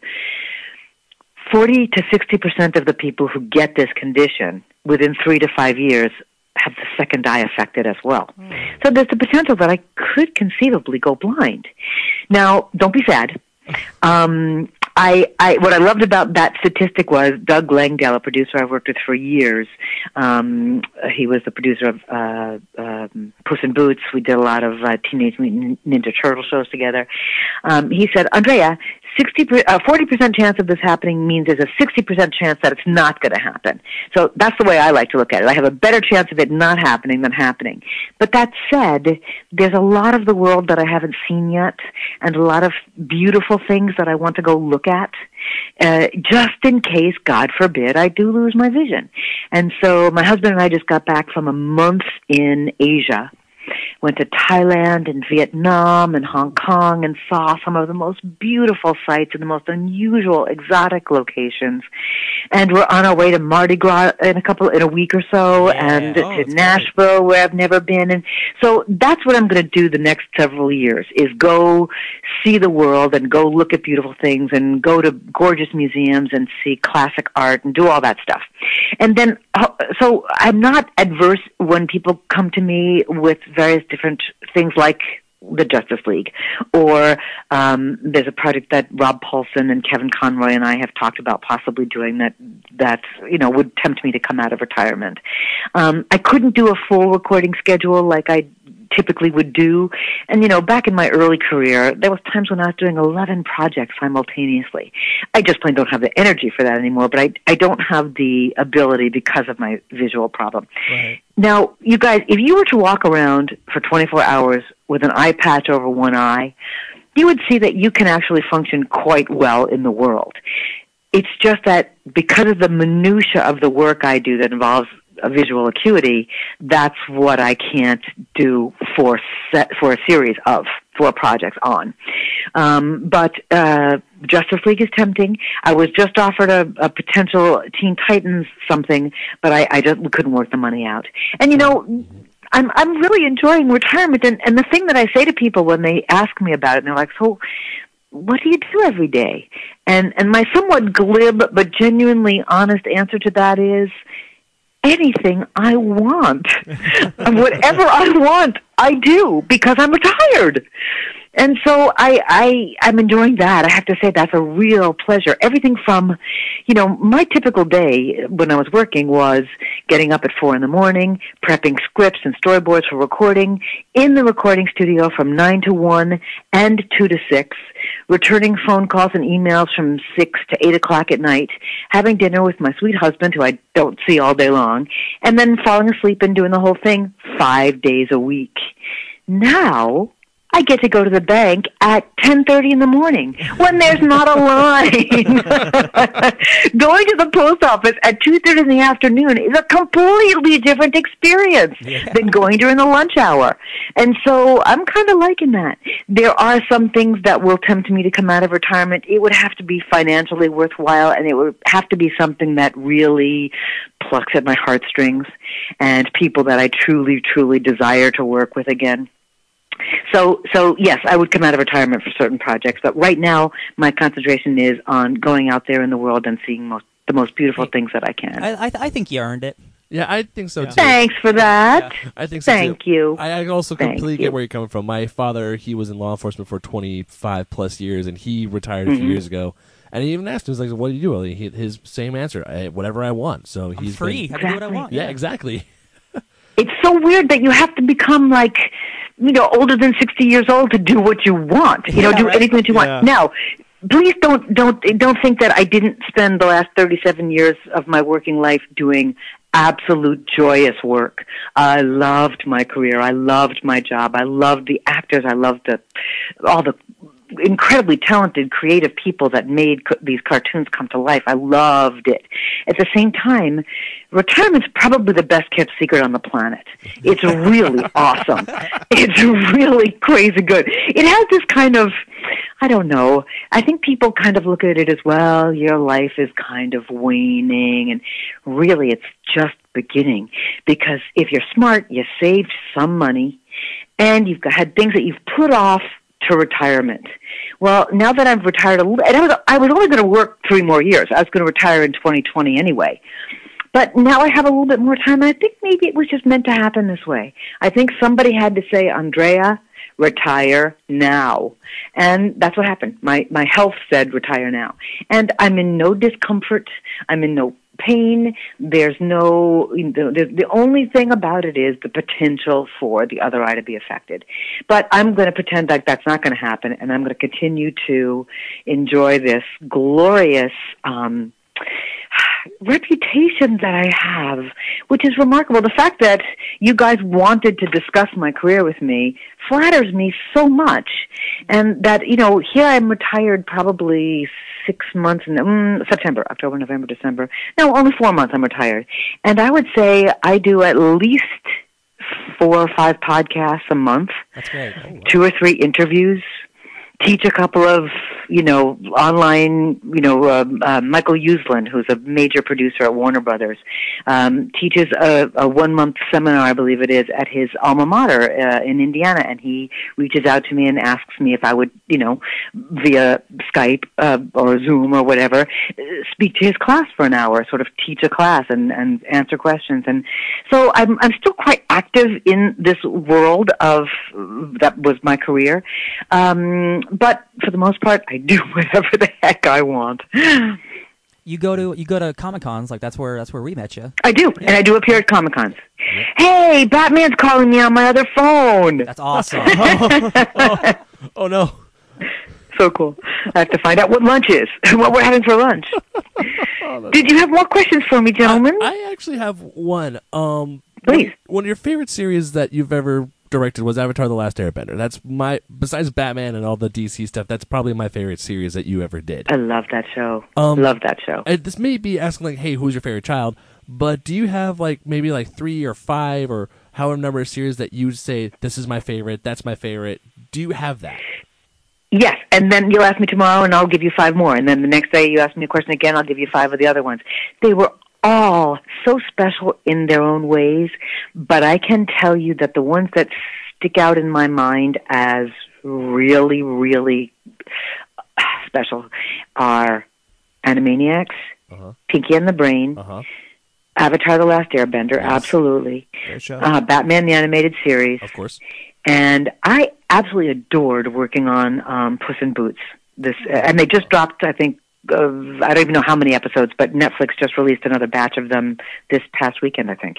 40 to 60% of the people who get this condition within three to five years have the second eye affected as well. So there's the potential that I could conceivably go blind. Now, don't be sad. Um, I, I, what I loved about that statistic was Doug Langdale, a producer I've worked with for years. Um, he was the producer of uh, um, Puss in Boots. We did a lot of uh, Teenage Mutant Ninja Turtle shows together. Um, he said, Andrea, 60, per- uh, 40% chance of this happening means there's a 60% chance that it's not going to happen. So that's the way I like to look at it. I have a better chance of it not happening than happening. But that said, there's a lot of the world that I haven't seen yet and a lot of beautiful things that I want to go look at. Uh, just in case, God forbid, I do lose my vision. And so my husband and I just got back from a month in Asia went to Thailand and Vietnam and Hong Kong and saw some of the most beautiful sights and the most unusual exotic locations. And we're on our way to Mardi Gras in a couple in a week or so Yeah. and Oh, to that's great. Nashville where I've never been and so that's what I'm going to do the next several years is go see the world and go look at beautiful things and go to gorgeous museums and see classic art and do all that stuff. And then so I'm not adverse when people come to me with various different things like the Justice League, or um, there's a project that Rob Paulsen and Kevin Conroy and I have talked about possibly doing that. That you know would tempt me to come out of retirement. Um, I couldn't do a full recording schedule like I typically would do. And you know, back in my early career, there was times when I was doing 11 projects simultaneously. I just plain don't have the energy for that anymore, but I I don't have the ability because of my visual problem. Right. Now, you guys, if you were to walk around for 24 hours with an eye patch over one eye, you would see that you can actually function quite well in the world. It's just that because of the minutia of the work I do that involves visual acuity, that's what I can't do for set, for a series of four projects on. Um, but uh, Justice League is tempting. I was just offered a, a potential Teen Titans something, but I, I just couldn't work the money out. And you know, I'm I'm really enjoying retirement. And, and the thing that I say to people when they ask me about it, and they're like, "So, what do you do every day?" And and my somewhat glib but genuinely honest answer to that is anything I want. Whatever I want, I do because I'm retired. And so I, I, I'm enjoying that. I have to say that's a real pleasure. Everything from, you know, my typical day when I was working was getting up at four in the morning, prepping scripts and storyboards for recording, in the recording studio from nine to one and two to six, returning phone calls and emails from six to eight o'clock at night, having dinner with my sweet husband who I don't see all day long, and then falling asleep and doing the whole thing five days a week. Now, I get to go to the bank at 10:30 in the morning when there's not a line. *laughs* Going to the post office at 2:30 in the afternoon is a completely different experience Yeah. than going during the lunch hour. And so I'm kind of liking that. There are some things that will tempt me to come out of retirement. It would have to be financially worthwhile and it would have to be something that really plucks at my heartstrings and people that I truly truly desire to work with again. So, so yes, I would come out of retirement for certain projects, but right now my concentration is on going out there in the world and seeing most, the most beautiful things that I can. I, I, I think you earned it. Yeah, I think so too. Thanks for that. I think so too. Thank too. you. I I also Thank completely you. get where you're coming from. My father, he was in law enforcement for 25 plus years, and he retired a Mm-hmm. few years ago. And he even asked him, "He's like, what do you do?" Well, he, his same answer: I, "Whatever I want." So I'm he's free. been- I can do what I Exactly. want. yeah, exactly. *laughs* It's so weird that you have to become like, you know, older than 60 years old to do what you want. You know, do right. anything that you Yeah. want. Now, please don't, don't, don't think that I didn't spend the last 37 years of my working life doing absolute joyous work. I loved my career. I loved my job. I loved the actors. I loved the, all the incredibly talented, creative people that made co- these cartoons come to life. I loved it. At the same time, retirement's probably the best kept secret on the planet. It's really *laughs* awesome. It's really crazy good. It has this kind of, I don't know. I think people kind of look at it as well. Your life is kind of waning, and really, it's just beginning. Because if you're smart, you saved some money, and you've got, had things that you've put off to retirement. Well, now that I've retired a little, and I was, I was only going to work three more years. I was going to retire in 2020 anyway. But now I have a little bit more time. I think maybe it was just meant to happen this way. I think somebody had to say, Andrea, retire now. And that's what happened. My, my health said retire now. And I'm in no discomfort. I'm in no pain. There's no, the, the only thing about it is the potential for the other eye to be affected. But I'm going to pretend like that's not going to happen and I'm going to continue to enjoy this glorious, um, reputation that I have, which is remarkable. The fact that you guys wanted to discuss my career with me flatters me so much. And that, you know, here I'm retired probably six months in mm, September, October, November, December. No, only four months I'm retired. And I would say I do at least four or five podcasts a month That's great. two or three interviews, teach a couple of, you know, online, you know, um, uh, Michael Uslan, who's a major producer at Warner Brothers, um, teaches a, a one month seminar, I believe it is, at his alma mater uh, in Indiana, and he reaches out to me and asks me if I would, you know, via Skype uh, or Zoom or whatever, uh, speak to his class for an hour, sort of teach a class and, and answer questions. And so I'm, I'm still quite active in this world of, that was my career. Um, but for the most part, I *laughs* do whatever the heck I want. You go to you go to comic cons like that's where that's where we met you. I do, and I do appear at Comic Cons. Hey, Batman's calling me on my other phone. That's awesome. *laughs* Oh no. So cool. I have to find out what lunch is, *laughs* what we're having for lunch. Did you have more questions for me, gentlemen? I actually have one. Um, Please. One of your favorite series that you've ever directed was Avatar: The Last Airbender. That's my besides Batman and all the DC stuff. That's probably my favorite series that you ever did. I love that show. Um, love that show. This may be asking like, "Hey, who's your favorite child?" But do you have like maybe like three or five or however number of series that you say this is my favorite, that's my favorite? Do you have that? Yes, and then you'll ask me tomorrow, and I'll give you five more. And then the next day, you ask me a question again, I'll give you five of the other ones. They were all so special in their own ways, but I can tell you that the ones that stick out in my mind as really, really *sighs* special are Animaniacs, Uh-huh. Pinky and the Brain, Uh huh. Avatar: The Last Airbender, Yes. absolutely, uh, Batman the Animated Series, Of course. and I absolutely adored working on um, Puss in Boots. This, and they just dropped, I think, uh, I don't even know how many episodes, but Netflix just released another batch of them this past weekend, I think.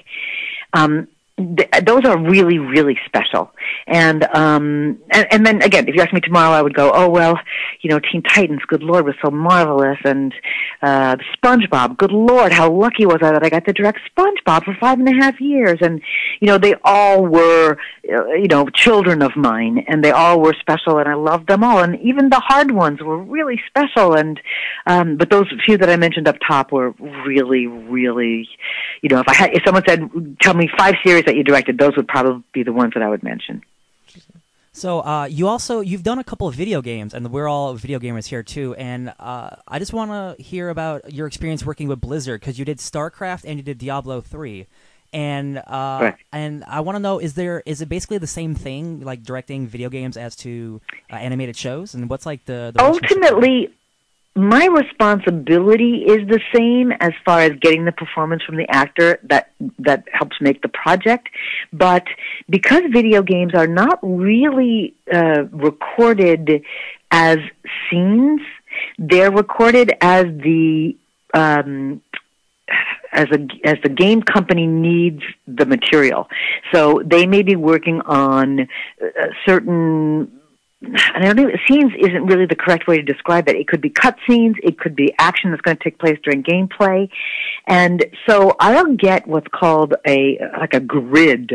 Um, th- those are really, really special. And, um, and, and then again, if you ask me tomorrow, I would go, oh, well, you know, Teen Titans, good Lord, was so marvelous. And, uh, SpongeBob, good Lord, how lucky was I that I got to direct SpongeBob for five and a half years. And, you know, they all were, uh, you know, children of mine and they all were special and I loved them all. And even the hard ones were really special. And, um, but those few that I mentioned up top were really, really, you know, if I had, if someone said, tell me five series that you directed, those would probably be the ones that I would mention. So uh, you also you've done a couple of video games, and we're all video gamers here too. And uh, I just want to hear about your experience working with Blizzard because you did StarCraft and you did Diablo three, and uh, Right. and I want to know is there is it basically the same thing like directing video games as to uh, animated shows, and what's like the, the? Ultimately, my responsibility is the same as far as getting the performance from the actor that that helps make the project. But because video games are not really uh, recorded as scenes, they're recorded as the um, as a as the game company needs the material. So they may be working on uh, certain and I don't scenes isn't really the correct way to describe it. It could be cut scenes, it could be action that's going to take place during gameplay. And so I'll get what's called a, like a grid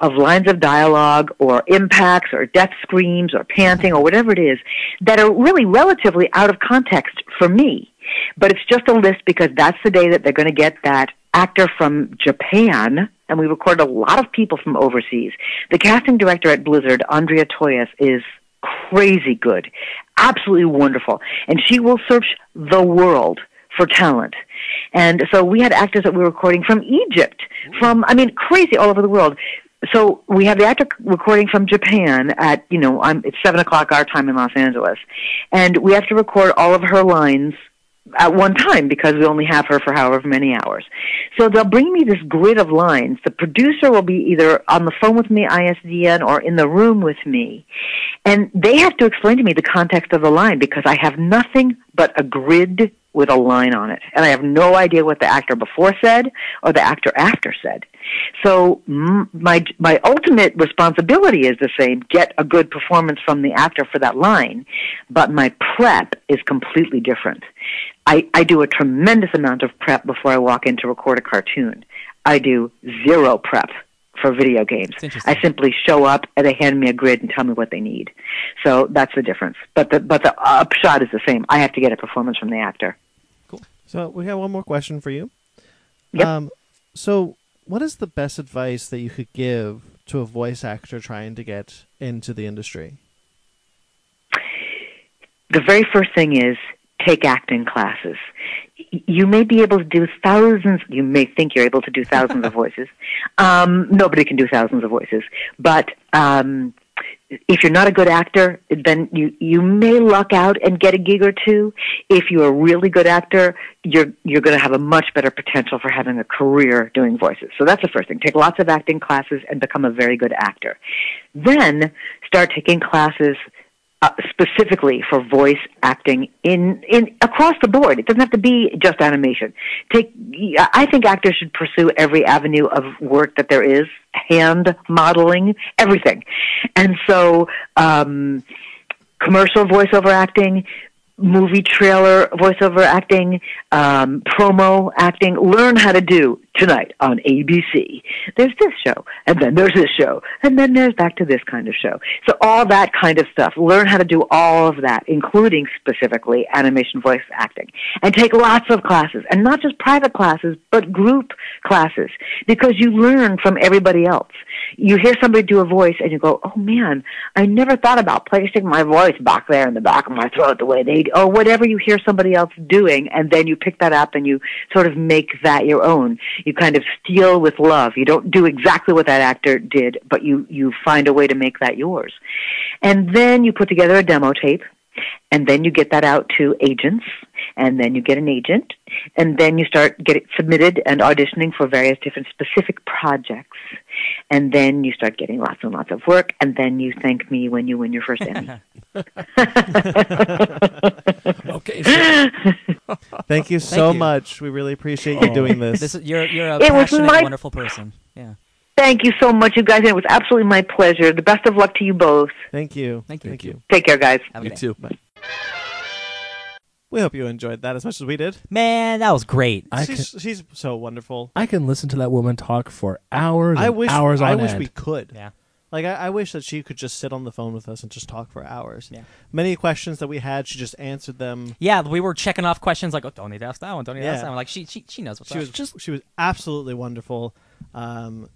of lines of dialogue or impacts or death screams or panting or whatever it is that are really relatively out of context for me. But it's just a list because that's the day that they're going to get that actor from Japan, and we record a lot of people from overseas. The casting director at Blizzard, Andrea Toyias, is crazy good, absolutely wonderful, and she will search the world for talent. And so we had actors that we were recording from Egypt, from I mean crazy all over the world. So we have the actor recording from Japan at you know I'm, it's seven o'clock our time in Los Angeles, and we have to record all of her lines at one time because we only have her for however many hours. So they'll bring me this grid of lines. The producer will be either on the phone with me, ISDN, or in the room with me. And they have to explain to me the context of the line because I have nothing but a grid with a line on it. And I have no idea what the actor before said or the actor after said. So my, my ultimate responsibility is the same, get a good performance from the actor for that line. But my prep is completely different. I, I do a tremendous amount of prep before I walk in to record a cartoon. I do zero prep for video games. I simply show up and they hand me a grid and tell me what they need. So that's the difference. But the but the upshot is the same. I have to get a performance from the actor. Cool. So we have one more question for you. Yep. Um, so what is the best advice that you could give to a voice actor trying to get into the industry? the very first thing is take acting classes. You may be able to do thousands, you may think you're able to do thousands of *laughs* voices. Um, nobody can do thousands of voices. But um, if you're not a good actor, then you, you may luck out and get a gig or two. If you're a really good actor, you're, you're going to have a much better potential for having a career doing voices. So that's the first thing. Take lots of acting classes and become a very good actor. Then start taking classes uh, specifically for voice acting in in across the board. It doesn't have to be just animation. Take I think actors should pursue every avenue of work that there is, hand modeling, everything. And so um commercial voiceover acting, movie trailer voiceover acting, um, promo acting. Learn how to do tonight on ABC. There's this show, and then there's this show, and then there's back to this kind of show. So all that kind of stuff. Learn how to do all of that, including specifically animation voice acting, and take lots of classes, and not just private classes, but group classes, because you learn from everybody else. You hear somebody do a voice, and you go, "Oh man, I never thought about placing my voice back there in the back of my throat the way they do. or whatever you hear somebody else doing and then you pick that up and you sort of make that your own you kind of steal with love. You don't do exactly what that actor did but you you find a way to make that yours. And then you put together a demo tape and then you get that out to agents and then you get an agent and then you start getting submitted and auditioning for various different specific projects and then you start getting lots and lots of work and then you thank me when you win your first emmy *laughs* Okay. So, *laughs* Thank you so you. much. We really appreciate you oh. doing this. This is, you're you're a It was passionate, my- wonderful person. Yeah. Thank you so much, you guys. It was absolutely my pleasure. The best of luck to you both. Thank you. Thank you. Thank you. Take care, guys. Have a You day. too. We hope you enjoyed that as much as we did. Man, that was great. I she's, she's so wonderful. I can listen to that woman talk for hours. I and wish hours on I wish end. we could. Yeah. Like I, I wish that she could just sit on the phone with us and just talk for hours. Yeah. Many questions that we had, she just answered them. Yeah, we were checking off questions like, oh, don't need to ask that one, don't need to ask Yeah. that one. Like, she, she, she knows what's She up. was just she was absolutely wonderful. Um,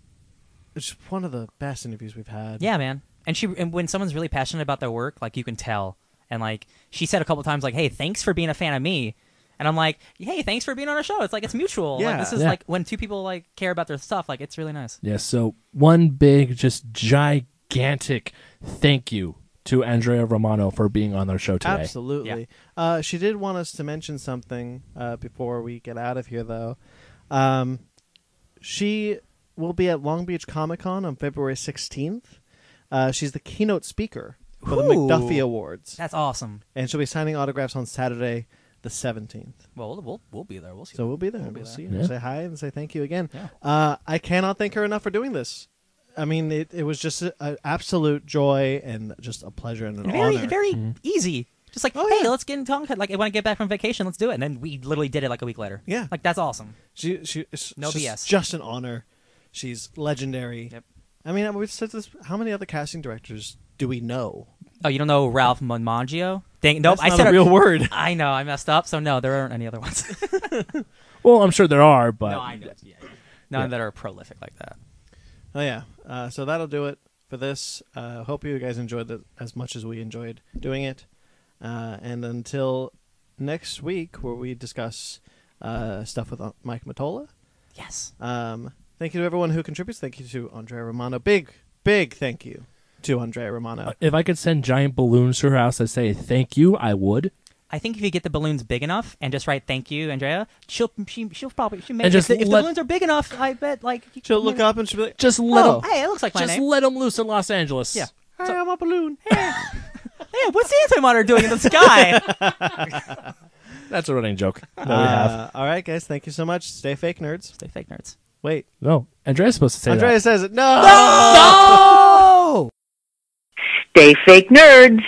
it's just one of the best interviews we've had. Yeah, man. And she and when someone's really passionate about their work, like you can tell. And like she said a couple times, like, "Hey, thanks for being a fan of me." And I'm like, "Hey, thanks for being on our show." It's like it's mutual. Like, Yeah. this is Yeah. like when two people like care about their stuff. Like it's really nice. Yes. so one big, just gigantic thank you to Andrea Romano for being on our show today. Absolutely. Uh, she did want us to mention something uh, before we get out of here, though. Um, she will be at Long Beach Comic Con on February 16th. Uh, she's the keynote speaker for the Ooh. McDuffie Awards. That's awesome. And she'll be signing autographs on Saturday, the 17th. Well, we'll we'll, we'll be there. We'll see. So we'll be there. We'll We'll, be there. see her, Yeah. say hi, and say thank you again. Yeah. Uh, I cannot thank her enough for doing this. I mean, it, it was just an absolute joy and just a pleasure and an very honor. very easy. Just like, Oh, hey, yeah. let's get in contact. Like, when I get back from vacation, let's do it. And then we literally did it like a week later. Yeah. Like that's awesome. She, she, it's No just, BS. Just an honor. She's legendary. Yep. I mean, we've said this. How many other casting directors do we know? Oh, you don't know Ralph Monmagio? Dang, nope. That's I not said a it- real word. *laughs* I know. I messed up. So no, there aren't any other ones. *laughs* *laughs* Well, I'm sure there are, but no, I know. Yeah, yeah. None Yeah. that are prolific like that. Oh yeah. Uh, so that'll do it for this. Uh, hope you guys enjoyed it as much as we enjoyed doing it. Uh, and until next week, where we discuss uh, stuff with uh, Mike Matola. Yes. Um, thank you to everyone who contributes. Thank you to Andrea Romano. Big, big thank you to Andrea Romano. Uh, if I could send giant balloons to her house that say thank you, I would. I think if you get the balloons big enough and just write "Thank you, Andrea," she'll she, she'll probably she may And just if, the, if the balloons are big enough. I bet like you- She'll look up and she'll be like, Just let Oh, them. Hey, it looks like my Just name. let them loose in Los Angeles. Yeah. "Hi, I'm a balloon." *laughs* hey, hey what's the antimatter doing in the sky? *laughs* That's a running joke that we have. Uh, all right, guys. Thank you so much. Stay fake nerds. Stay fake nerds. Wait, No, Andrea's supposed to say it. Andrea that. says it. No. No! Stay fake nerds.